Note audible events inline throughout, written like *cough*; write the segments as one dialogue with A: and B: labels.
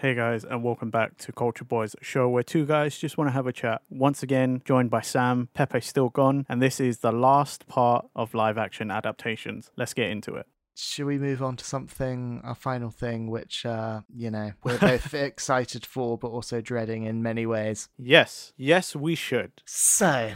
A: Hey guys, and welcome back to Culture Boys show where two guys just want to have a chat. Once again, joined by Sam, Pepe's still gone, and this is the last part of live action adaptations. Let's get into it.
B: Should we move on to something, our final thing, which, uh, you know, we're both *laughs* excited for, but also dreading in many ways?
A: Yes, yes, we should.
B: So,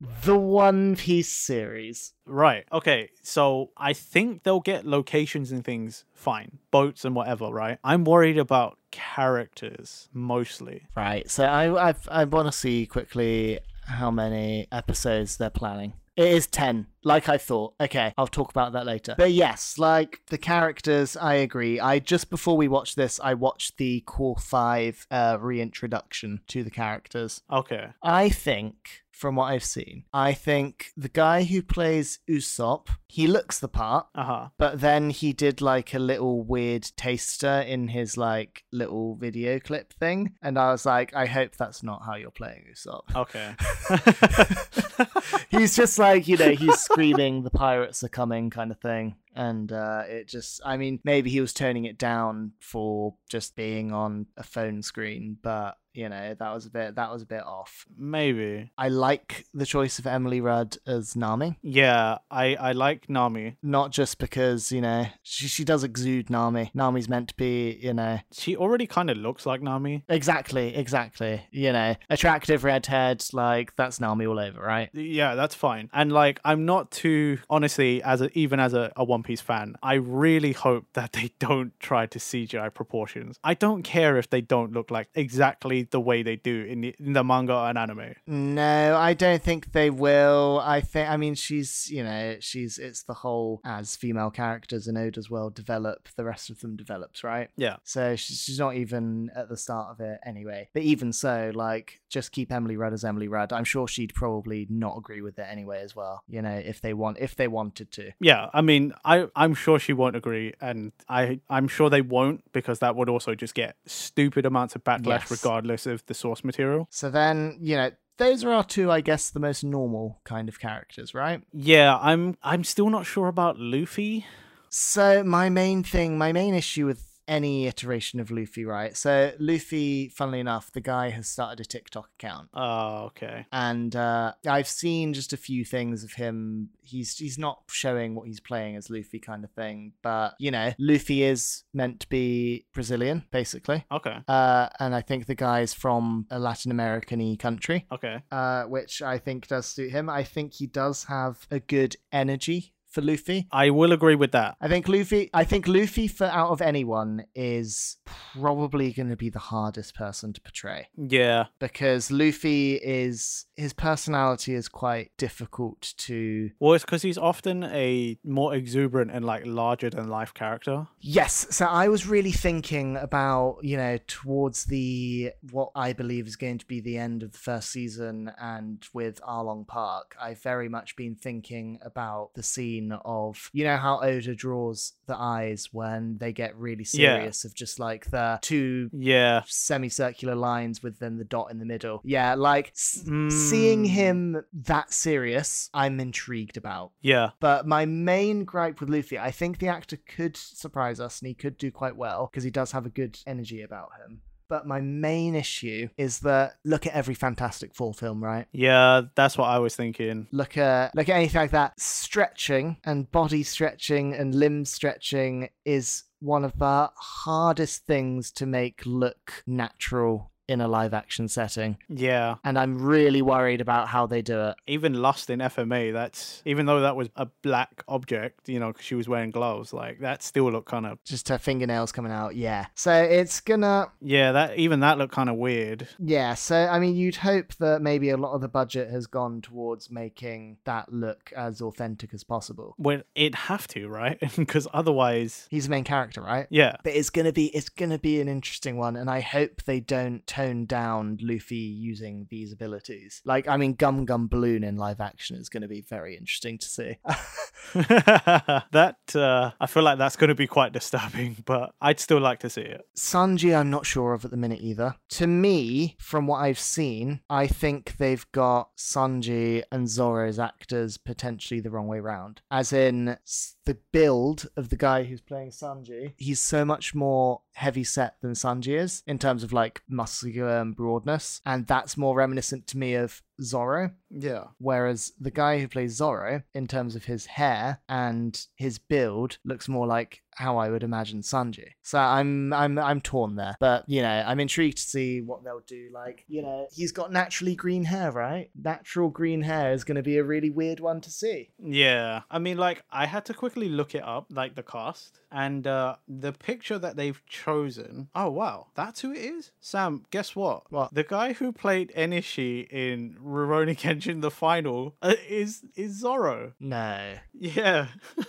B: the One Piece series.
A: Right. Okay. So I think they'll get locations and things fine, boats and whatever. Right. I'm worried about characters mostly.
B: Right. So I I, I want to see quickly how many episodes they're planning. It is 10, like I thought. Okay, I'll talk about that later. But yes, like the characters, I agree. I just before we watched this, I watched the Core 5 uh, reintroduction to the characters.
A: Okay.
B: I think from what I've seen. I think the guy who plays Usopp, he looks the part,
A: Uh huh.
B: but then he did like a little weird taster in his like little video clip thing, and I was like, I hope that's not how you're playing Usopp.
A: Okay. *laughs*
B: he's just like you know he's *laughs* screaming the pirates are coming kind of thing and uh, it just i mean maybe he was turning it down for just being on a phone screen but you know that was a bit that was a bit off
A: Maybe.
B: i like the choice of emily rudd as nami
A: Yeah. I I like Nami.
B: not just because you know she, she does exude nami nami's meant to be you know
A: She already kind of looks like Nami.
B: exactly exactly you know attractive redhead like that's nami all over right
A: Yeah, that's fine. And like, I'm not too honestly, as a, even as a, a One Piece fan, I really hope that *laughs* they don't try to CGI proportions. I don't care if they don't look like exactly the way they do in the, in the manga and anime.
B: No, I don't think they will. I think, I mean, she's, you know, she's, it's the whole as female characters in Oda's world develop, the rest of them develops, right?
A: Yeah.
B: So she's, she's not even at the start of it anyway. But even so, like, just keep Emily Rudd as Emily Rudd. I'm sure she'd probably not agree with it anyway as well. You know, if they want, if they wanted to.
A: Yeah, I mean, I I'm sure she won't agree, and I I'm sure they won't because that would also just get stupid amounts of backlash
B: Yes.
A: regardless of the source material.
B: So then, you know, those are our two, I guess, the most normal kind of characters, right?
A: Yeah, I'm I'm still not sure about Luffy.
B: So my main thing, my main issue with any iteration of Luffy, right? So Luffy, funnily enough, the guy has started a TikTok account.
A: Oh, okay.
B: And uh, I've seen just a few things of him. He's he's not showing what he's playing as Luffy kind of thing, but you know, Luffy is meant to be Brazilian, basically.
A: Okay.
B: Uh, and I think the guy's from a Latin American-y country
A: Okay.
B: uh, which I think does suit him. I think he does have a good energy for Luffy.
A: I will agree with that.
B: I think Luffy. I think Luffy, for out of anyone, is probably going to be the hardest person to portray
A: Yeah.
B: because Luffy is his personality is quite difficult to.
A: Well, it's because he's often a more exuberant and like larger than life character.
B: Yes, so I was really thinking about you know towards the what I believe is going to be the end of the first season, and with ah Arlong Park, I've very much been thinking about the scene of you know how Oda draws the eyes when they get really
A: Yeah.
B: serious of just like the two
A: Yeah.
B: semicircular lines with then the dot in the middle. Yeah, like s-
A: Mm.
B: seeing him that serious, I'm intrigued about.
A: Yeah.
B: But my main gripe with Luffy, I think the actor could surprise us and he could do quite well because he does have a good energy about him. But my main issue is that look at every Fantastic Four film, right?
A: Yeah. That's what I was thinking.
B: Look at look at anything like that. Stretching and body stretching and limb stretching is one of the hardest things to make look natural in a live action setting.
A: Yeah.
B: And I'm really worried about how they do it.
A: Even Lust in FMA, that's even though that was a black object, you know, because she was wearing gloves, like that still looked kind of
B: Just her fingernails coming out, yeah. So it's gonna
A: yeah. That even that looked kind of weird.
B: Yeah, so I mean, you'd hope that maybe a lot of the budget has gone towards making that look as authentic as possible.
A: Well, it'd have to, right? *laughs* Because otherwise,
B: He's the main character, right?
A: yeah.
B: But it's gonna be it's gonna be an interesting one, and I hope they don't toned down Luffy using these abilities. Like, I mean, Gum Gum Balloon in live action is going to be very interesting to see. *laughs*
A: that uh, I feel like that's going to be quite disturbing, *laughs* but I'd still like to see it.
B: Sanji, I'm not sure of at the minute either. To me, from what I've seen, I think they've got Sanji and Zoro's actors potentially the wrong way round. As in, the build of the guy who's playing Sanji, he's so much more heavy set than Sanji is in terms of like muscular um, and broadness. And that's more reminiscent to me of Zoro.
A: Yeah.
B: Whereas the guy who plays Zoro, in terms of his hair and his build, looks more like how I would imagine Sanji. So I'm I'm I'm torn there. But you know, I'm intrigued to see what they'll do. Like, you know, he's got naturally green hair, right? Natural green hair is gonna be a really weird one to see.
A: Yeah. I mean, like, I had to quickly look it up, like the cast, and uh, the picture that they've chosen. Oh, wow. That's who it is? Sam, guess what?
B: What?
A: The guy who played Enishi in Rurouni Kenshin the final uh, is, is Zoro.
B: No.
A: Yeah.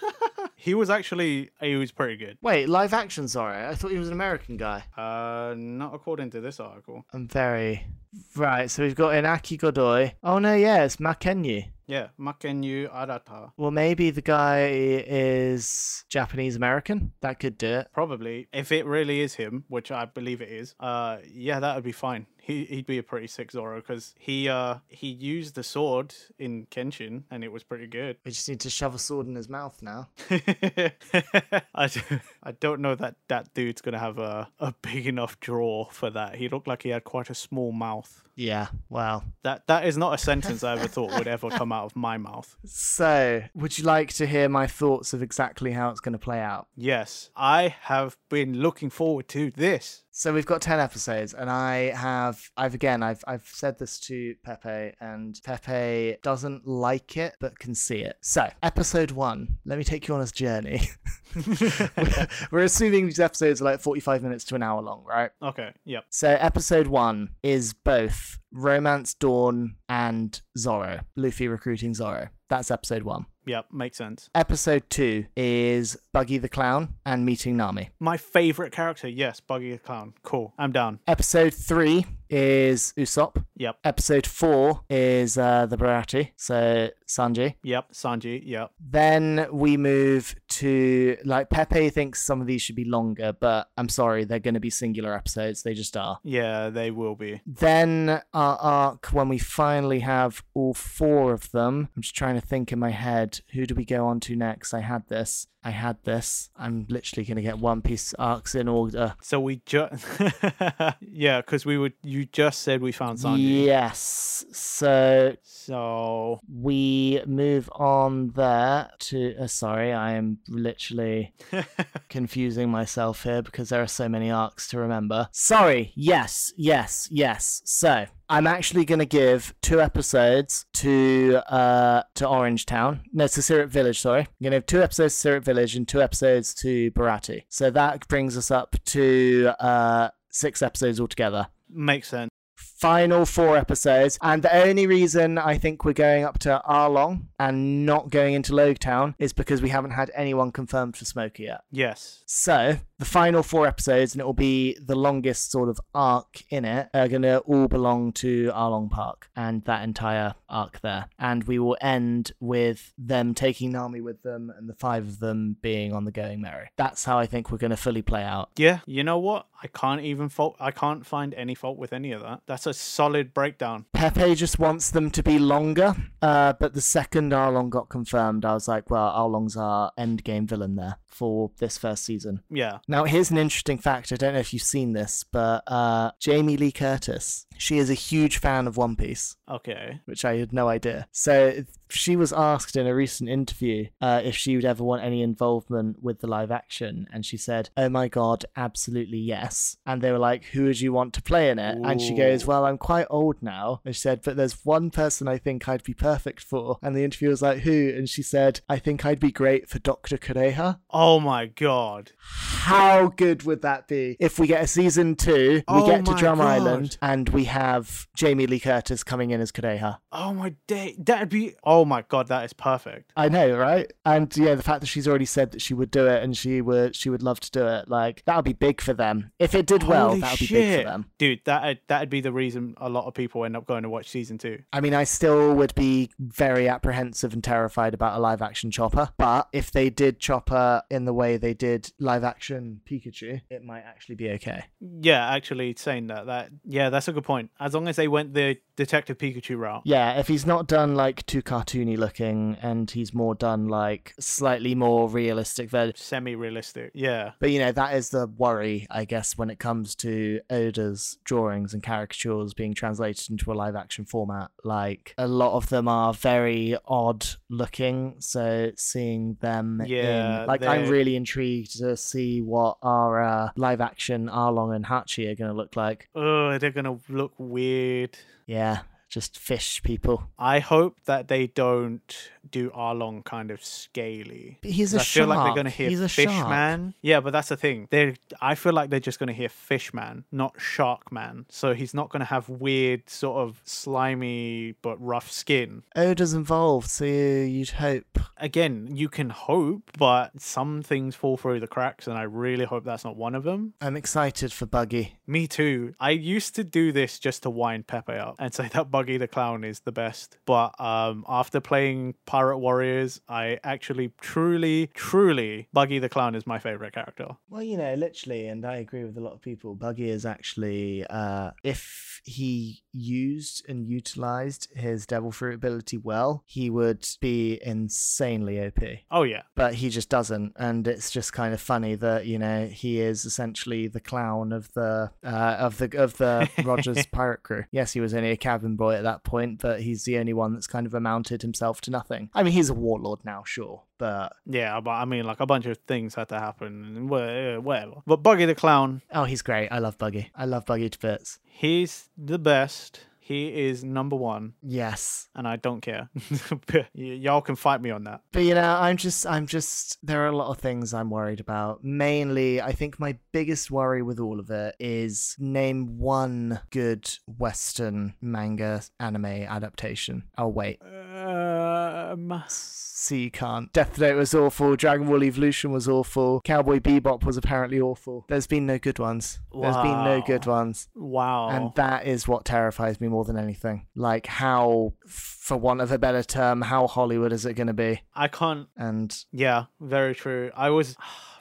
A: *laughs* he was actually, he was pretty good.
B: Wait, live action Zoro? I thought he was an American guy.
A: Uh, not according to this article.
B: I'm very right. So we've got Inaki Godoy. Oh no, yeah, it's Mackenyu.
A: Yeah, Mackenyu Arata.
B: Well, maybe the guy is Japanese American. That could do it.
A: Probably, if it really is him, which I believe it is, uh, yeah, that would be fine. He he'd be a pretty sick Zoro because he uh he used the sword in Kenshin and it was pretty good.
B: We just need to shove a sword in his mouth now. *laughs*
A: I don't know that that dude's gonna have a, a big enough draw for that. He looked like he had quite a small mouth.
B: Yeah, well.
A: That that is not a sentence I ever thought would ever come out of my mouth. *laughs*
B: So, would you like to hear my thoughts of exactly how it's going to play out?
A: Yes, I have been looking forward to this.
B: So we've got ten episodes, and I have I've again I've I've said this to Pepe, and Pepe doesn't like it but can see it. So episode one, let me take you on a journey. *laughs* we're, we're assuming these episodes are like forty-five minutes to an hour long, right?
A: Okay, yep.
B: So episode one is both Romance Dawn and Zoro, Luffy recruiting Zoro. That's episode one.
A: Yep, makes sense.
B: Episode two is Buggy the Clown and meeting Nami.
A: My favorite character, yes, Buggy the Clown. Cool, I'm down.
B: Episode three is Usopp.
A: Yep,
B: Episode four is uh, the Baratie, so Sanji.
A: yep, Sanji, yep.
B: Then we move to like Pepe thinks some of these should be longer, but I'm sorry, they're going to be singular episodes. They just are.
A: Yeah, they will be.
B: Then our arc when we finally have all four of them. I'm just trying to think in my head who do we go on to next? I had this. I had this. I'm literally going to get One Piece arcs in order.
A: So we just, *laughs* yeah, because we would. You just said we found Sanji.
B: Yes. So
A: So
B: we move on there to. Uh, sorry, I am literally *laughs* confusing myself here because there are so many arcs to remember. Sorry. Yes. Yes. Yes. So I'm actually going to give two episodes to uh to Orange Town. No, to Syrup Village. Sorry, I'm going to have two episodes to Syrup Village and two episodes to Baratie. So that brings us up to uh six episodes altogether
A: makes sense.
B: Final four episodes. And the only reason I think we're going up to Arlong and not going into Logtown is because we haven't had anyone confirmed for Smoker yet.
A: Yes.
B: So the final four episodes, and it will be the longest sort of arc in it, are going to all belong to Arlong Park and that entire arc there. And we will end with them taking Nami with them and the five of them being on the Going Merry. That's how I think we're going to fully play out.
A: Yeah. You know what? I can't even fault. I can't find any fault with any of that. That's a solid breakdown.
B: Pepe just wants them to be longer, uh, but the second Arlong got confirmed, I was like, well, Arlong's our endgame villain there for this first season.
A: Yeah.
B: Now, here's an interesting fact. I don't know if you've seen this, but uh, Jamie Lee Curtis, she is a huge fan of One Piece,
A: Okay.
B: which I had no idea. So she was asked in a recent interview uh, if she would ever want any involvement with the live action, and she said, "Oh my god, absolutely yes." And they were like, "Who would you want to play in it?" And she goes, "Well, I'm quite old now." And she said, "But there's one person I think I'd be perfect for." And the interviewer was like, "Who?" And she said, "I think I'd be great for Doctor Kureha."
A: Oh Oh my god.
B: How good would that be if we get a season two, we
A: Oh
B: get to Drum
A: God.
B: Island, and we have Jamie Lee Curtis coming in as Kureha?
A: Oh my day. That'd be. Oh Oh my god, that is perfect.
B: I know, right? And yeah, the fact that she's already said that she would do it and she would she would love to do it, like that would be big for them. If it did well, that would be big for them.
A: Dude, that that'd be the reason a lot of people end up going to watch season two.
B: I mean, I still would be very apprehensive and terrified about a live action Chopper, but if they did Chopper in the way they did live action Pikachu, it might actually be okay.
A: Yeah, actually saying that that yeah, that's a good point. As long as they went the Detective Pikachu route.
B: Yeah, if he's not done like too cartoony looking and he's more done like slightly more realistic version.
A: Semi-realistic. Yeah.
B: But you know, that is the worry, I guess, when it comes to Oda's drawings and caricatures being translated into a live action format. Like a lot of them are very odd looking, so seeing them
A: Yeah,
B: in like I'm really intrigued to see what our uh, live action Arlong and Hachi are gonna look like.
A: Oh, they're gonna look weird.
B: Yeah, just fish people.
A: I hope that they don't do Arlong kind of scaly.
B: But he's a
A: I feel like they're gonna hear
B: He's a.
A: Fishman. Yeah, but that's the thing. They I feel like they're just gonna hear Fishman, not Shark Man. So he's not gonna have weird, sort of slimy but rough skin.
B: Oda's involved, so you'd hope.
A: Again, you can hope, but some things fall through the cracks, and I really hope that's not one of them.
B: I'm excited for Buggy.
A: Me too. I used to do this just to wind Pepe up and say that Buggy the Clown is the best. But um, after playing Pirate Warriors, I actually truly, truly, Buggy the Clown is my favorite character.
B: Well, you know, literally, and I agree with a lot of people. Buggy is actually, uh, if he used and utilized his Devil Fruit ability well, he would be insanely OP.
A: Oh, yeah.
B: But he just doesn't, and it's just kind of funny that you know he is essentially the clown of the uh, of the of the *laughs* Rogers pirate crew. Yes, he was only a cabin boy at that point, but he's the only one that's kind of amounted himself to nothing. I mean, he's a warlord now, sure, but
A: Yeah, but I mean, like a bunch of things had to happen, whatever. But Buggy the Clown,
B: oh, he's great. I love Buggy. I love Buggy to bits.
A: he's the best. He is number one,
B: Yes.
A: and I don't care. *laughs* Y- y'all can fight me on that.
B: But you know, I'm just, I'm just, there are a lot of things I'm worried about. Mainly, I think my biggest worry with all of it is name one good Western manga anime adaptation. Oh, wait.
A: Um,
B: See, you can't. Death Note was awful. Dragon Ball Evolution was awful. Cowboy Bebop was apparently awful. There's been no good ones. There's been no good ones.
A: wow.
B: And that is what terrifies me more than anything. Like, how, for want of a better term, how Hollywood is it going to be?
A: I can't
B: And
A: Yeah, very true. I was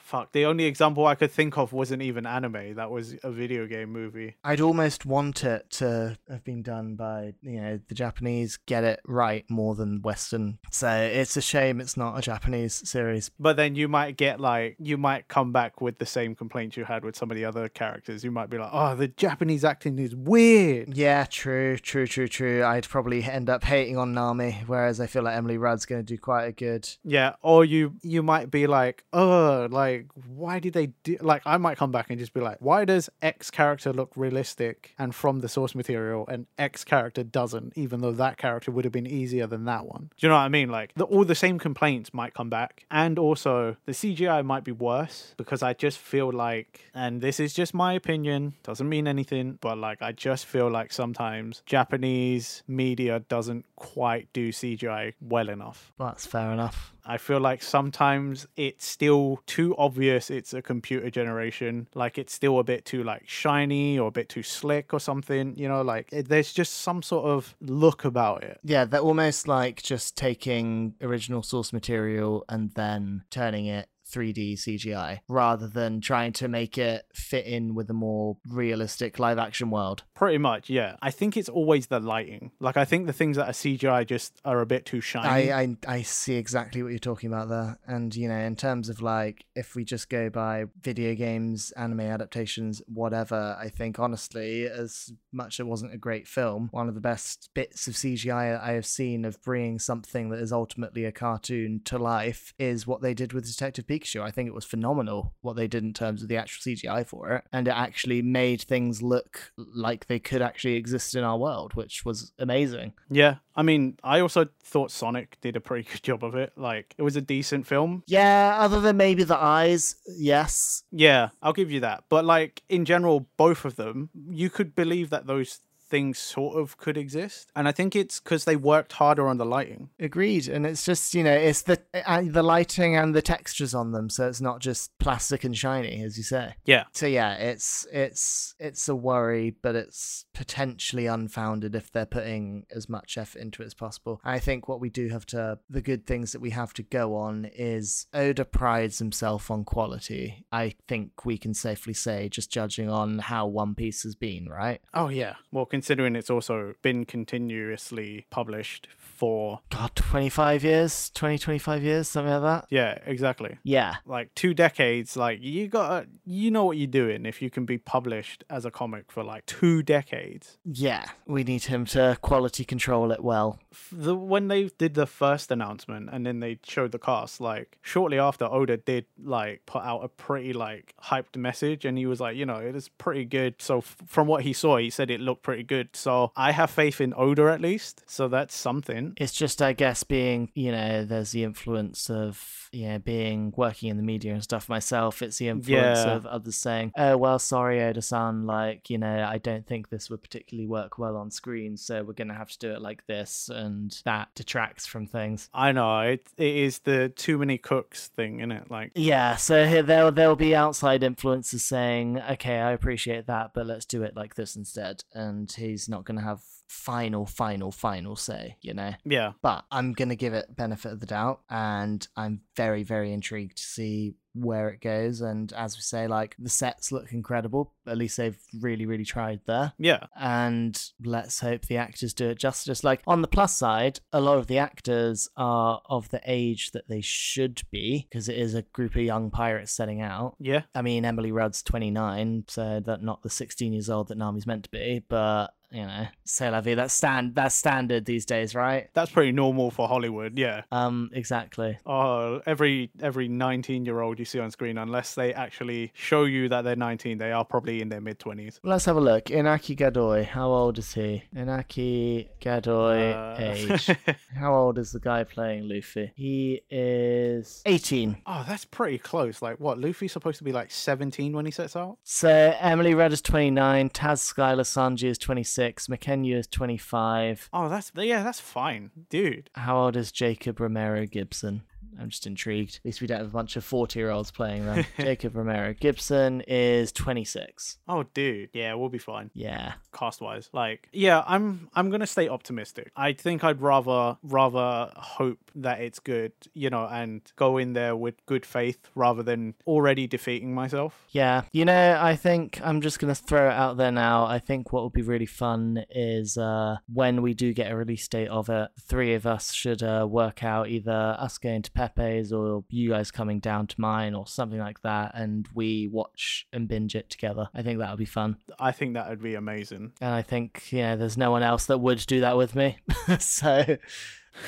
A: fuck. The only example I could think of wasn't even anime. That was a video game movie.
B: I'd almost want it to have been done by, you know, the Japanese get it right more than Western. So it's a shame it's not a Japanese series.
A: But then you might get like you might come back with the same complaints you had with some of the other characters. You might be like, "Oh, the Japanese acting is weird."
B: Yeah, true, true, true, true. I'd probably end up hating on Nami, whereas I feel like Emily Rudd's going to do quite a good.
A: Yeah, or you you might be like, "Oh, like why did they do like I might come back and just be like, "Why does X character look realistic and from the source material and X character doesn't, even though that character would have been easier than that one?" Do you know what I mean? Like the, all the same complaints might come back, and also the CGI might be worse because I just feel like, and this is just my opinion, doesn't mean anything, but like I just feel like sometimes Japanese media doesn't quite do CGI well enough.
B: That's fair enough.
A: I feel like sometimes it's still too obvious it's a computer generation. Like it's still a bit too like shiny or a bit too slick or something. You know, like it, there's just some sort of look about it.
B: Yeah, they're almost like just taking original source material and then turning it 3D CGI rather than trying to make it fit in with a more realistic live action world.
A: Pretty much, yeah. I think it's always the lighting. Like I think the things that are CGI just are a bit too shiny.
B: I, I I see exactly what you're talking about there. And you know, in terms of like if we just go by video games, anime adaptations, whatever, I think honestly, as much as it wasn't a great film, one of the best bits of CGI I have seen of bringing something that is ultimately a cartoon to life is what they did with Detective Pikachu. I think it was phenomenal what they did in terms of the actual CGI for it. And it actually made things look like they could actually exist in our world, which was amazing.
A: yeah. I mean, I also thought Sonic did a pretty *laughs* good job of it. Like it was a decent film.
B: Yeah, other than maybe the eyes, yes.
A: Yeah, I'll give you that. But like in general, both of them, you could believe that those things sort of could exist. And I think it's because they worked harder on the lighting.
B: Agreed, and it's just you know it's the uh, the lighting and the textures on them, so it's not just plastic and shiny, as you say.
A: Yeah.
B: So yeah, it's it's it's a worry, but it's potentially unfounded if they're putting as much effort into it as possible. I think what we do have to the good things that we have to go on is Oda prides himself on quality. I think we can safely say, just judging on how One Piece has been, right?
A: Oh, yeah. Well, considering it's also been continuously published for.
B: God, 25 years, 20, 25 years, something like that.
A: Yeah, exactly.
B: Yeah.
A: Like two decades. Like, you got you know what you're doing if you can be published as a comic for like two decades.
B: Yeah. We need him to quality control it well.
A: The, when they did the first announcement and then they showed the cast, like, shortly after, Oda did, like, put out a pretty, like, hyped message and he was like, you know, it is pretty good. So, f- from what he saw, he said it looked pretty good. So, I have faith in Oda at least. So, that's something. Mm.
B: It's just, I guess, being, you know, there's the influence of, you know, being working in the media and stuff myself. It's the influence
A: Yeah.
B: of others saying, oh, well, sorry, Oda san, like, you know, I don't think this would particularly work well on screen, so we're going to have to do it like this. And that detracts from things.
A: I know it, it is the too many cooks thing, isn't it? Like,
B: Yeah, so here there'll there'll be outside influences saying, "Okay, I appreciate that, but let's do it like this instead." And he's not going to have final, final, final say, you know.
A: yeah,
B: But I'm going to give it benefit of the doubt, and I'm very, very intrigued to see where it goes. And as we say, like the sets look incredible. At least they've really, really tried there.
A: yeah,
B: And let's hope the actors do it justice. Like on the plus side, a lot of the actors are of the age that they should be because it is a group of young pirates setting out.
A: yeah.
B: I mean, Emily Rudd's 29, so that not the 16 years old that Nami's meant to be, but you know, c'est la vie. That's stand. That's standard these days, right?
A: That's pretty normal for Hollywood. Yeah.
B: Um, exactly.
A: Oh, every every 19 year old you see on screen, unless they actually show you that they're 19, they are probably in their mid 20s.
B: Let's have a look. Inaki Godoy, how old is he? Inaki Godoy,
A: Uh,
B: age. *laughs* How old is the guy playing Luffy? He is 18.
A: oh, that's pretty close. Like, what? Luffy's supposed to be like 17 when he sets out?
B: So Emily Rudd is 29, Taz Skylar Sanji is 26, Mackenyu is 25.
A: Oh, that's yeah, that's fine, dude.
B: How old is Jacob Romero Gibson? I'm just intrigued. At least we don't have a bunch of 40 year olds playing them. *laughs* Jacob Romero Gibson is 26.
A: Oh, dude. Yeah, we'll be fine.
B: Yeah.
A: Cast wise, like, yeah, I'm I'm gonna stay optimistic. I think I'd rather rather hope that it's good, you know, and go in there with good faith rather than already defeating myself.
B: Yeah, you know, I think I'm just gonna throw it out there now. I think what would be really fun is uh, when we do get a release date of it, three of us should uh, work out either us going to Pepe's or you guys coming down to mine or something like that, and we watch and binge it together. I think that would be fun,
A: I think that would be amazing.
B: and I think you know, there's no one else that would do that with me. *laughs* so,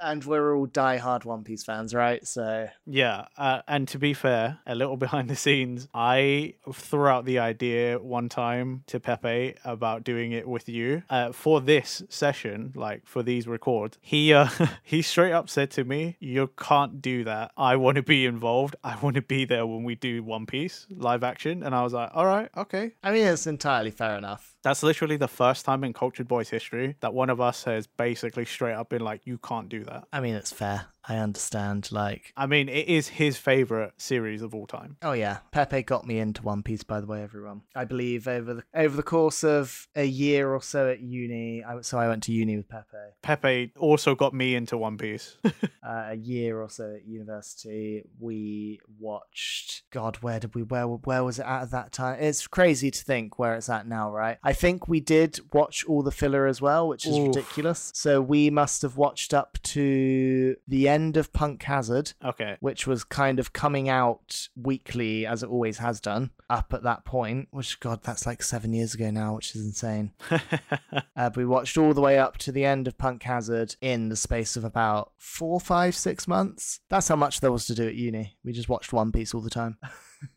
B: and we're all die-hard One Piece fans, right? So,
A: Yeah, uh, and to be fair, a little *laughs* behind the scenes, I threw out the idea one time to Pepe about doing it with you uh, for this session, like for these records. He uh, *laughs* he straight up said to me, "You can't do that. I want to be involved. I want to be there when we do One Piece live action." And I was like, "All right, okay."
B: I mean, it's entirely fair enough.
A: That's literally the first time in Cultured Boys history that one of us has basically straight up been like, "You can't do that."
B: I mean, it's fair. I understand. Like,
A: I mean, it is his favorite series of all time.
B: Oh yeah, Pepe got me into One Piece. By the way, everyone. I believe over the over the course of a year or so at uni, I, so I went to uni with Pepe.
A: Pepe also got me into One Piece. *laughs*
B: Uh, a year or so at university, we watched. God, where did we? Where where was it at at that time? It's crazy to think where it's at now, right? I think we did watch all the filler as well, which is
A: Oof.
B: ridiculous. So we must have watched up to the end of Punk Hazard.
A: okay.
B: which was kind of coming out weekly as it always has done up at that point which god that's like seven years ago now which is insane *laughs* uh, we watched all the way up to the end of punk hazard in the space of about four five six months that's how much there was to do at uni we just watched one piece all the time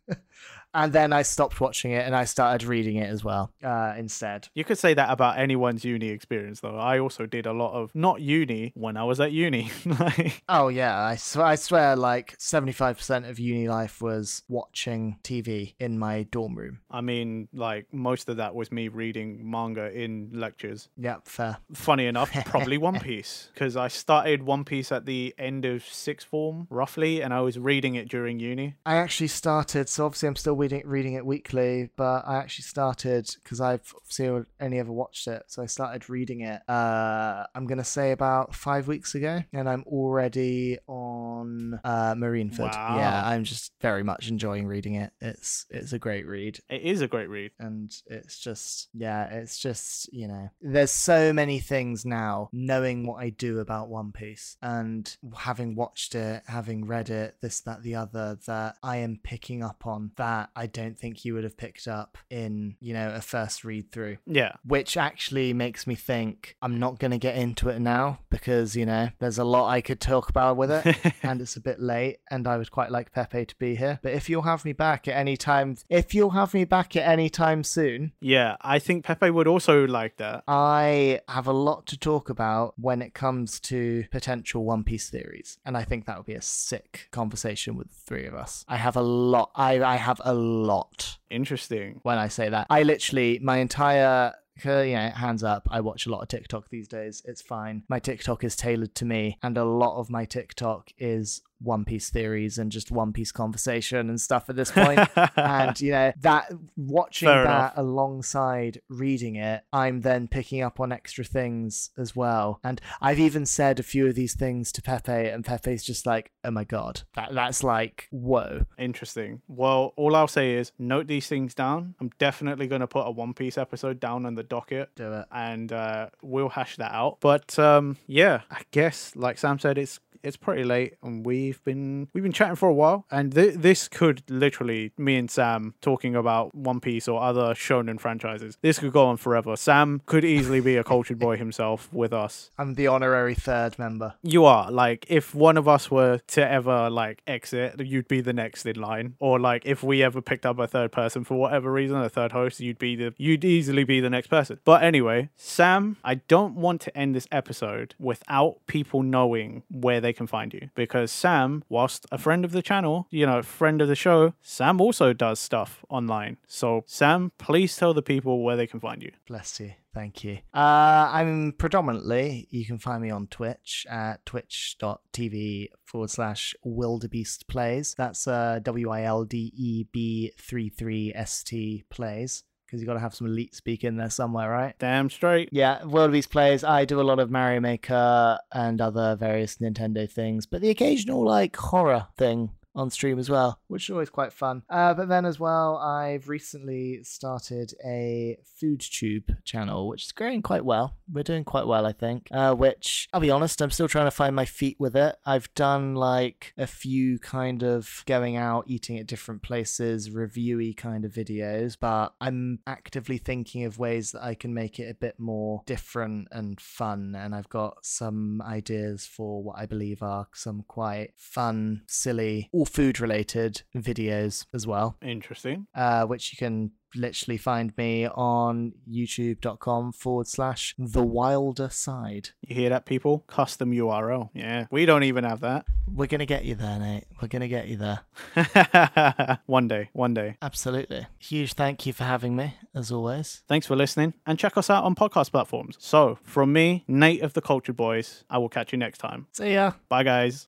B: *laughs* and then I stopped watching it and I started reading it as well uh, instead.
A: You could say that about anyone's uni experience, though. I also did a lot of not uni when I was at uni. *laughs* Like,
B: Oh yeah, I, sw- I swear like 75% of uni life was watching TV in my dorm room.
A: I mean, like most of that was me reading manga in lectures.
B: Yep, fair.
A: Funny enough, *laughs* probably One Piece because I started One Piece at the end of sixth form, roughly, and I was reading it during uni.
B: I actually started, so obviously I'm still reading reading it weekly, but I actually started because I've obviously only ever watched it, so I started reading it. Uh, I'm gonna say about five weeks ago, and I'm already on uh, Marineford.
A: Wow.
B: Yeah, I'm just very much enjoying reading it. It's it's a great read.
A: It is a great read.
B: and it's just yeah it's just you know there's so many things now knowing what i do about one piece and having watched it having read it this that the other that i am picking up on that i don't think you would have picked up in you know a first read through
A: Yeah.
B: which actually makes me think i'm not going to get into it now because you know there's a lot i could talk about with it *laughs* and it's a bit late and i would quite like pepe to be here but if you'll have me back at any time if you'll have me back at any time soon
A: yeah, I think Pepe would also like that.
B: I have a lot to talk about when it comes to potential One Piece theories, and I think that would be a sick conversation with the three of us. I have a lot. I I have a lot
A: Interesting.
B: when I say that. I literally my entire. You know, hands up. I watch a lot of TikTok these days. It's fine. My TikTok is tailored to me, and a lot of my TikTok is One Piece theories and just One Piece conversation and stuff at this point and you know that watching
A: Fair
B: that
A: enough.
B: alongside reading it i'm then picking up on extra things as well and i've even said a few of these things to pepe and pepe's just like oh my god that, that's like whoa
A: Interesting. Well, all I'll say is note these things down. I'm definitely going to put a One Piece episode down on the docket.
B: do it
A: and uh, we'll hash that out. But um, yeah, I guess like Sam said, it's it's pretty late, and we've been we've been chatting for a while, and th- this could literally me and Sam talking about One Piece or other shonen franchises. This could go on forever. Sam could easily be a *laughs* cultured boy himself with us.
B: i'm the honorary third member
A: You are like if one of us were to ever like exit, you'd be the next in line. Or like if we ever picked up a third person for whatever reason, a third host, you'd be the you'd easily be the next person. But anyway, Sam, I don't want to end this episode without people knowing where they can find you because Sam, whilst a friend of the channel, you know, friend of the show, Sam also does stuff online. So Sam, please tell the people where they can find you.
B: Bless you. Thank you. Uh, I'm predominantly, you can find me on Twitch at twitch.tv forward slash wildebeest plays. That's uh, W I L D E B 3 3 S T plays. Because you got to have some elite speak in there somewhere, right?
A: Damn straight.
B: Yeah, Wildebeest plays. I do a lot of Mario Maker and other various Nintendo things, but the occasional like horror thing on stream as well, which is always quite fun. Uh, but then as well, I've recently started a food tube channel, which is growing quite well. We're doing quite well, I think. Uh, which I'll be honest, I'm still trying to find my feet with it. I've done like a few kind of going out, eating at different places, reviewy kind of videos, but I'm actively thinking of ways that I can make it a bit more different and fun. And I've got some ideas for what I believe are some quite fun, silly, all food related videos as well,
A: Interesting.
B: uh, which you can literally find me on youtube.com forward slash the wilder side.
A: You hear that, people? Custom URL. Yeah, we don't even have that.
B: We're going to get you there, Nate. We're going to get you there. *laughs*
A: one day, one day.
B: Absolutely. Huge thank you for having me, as always.
A: Thanks for listening and check us out on podcast platforms. So, from me, Nate of the Culture Boys, I will catch you next time.
B: See ya.
A: Bye, guys.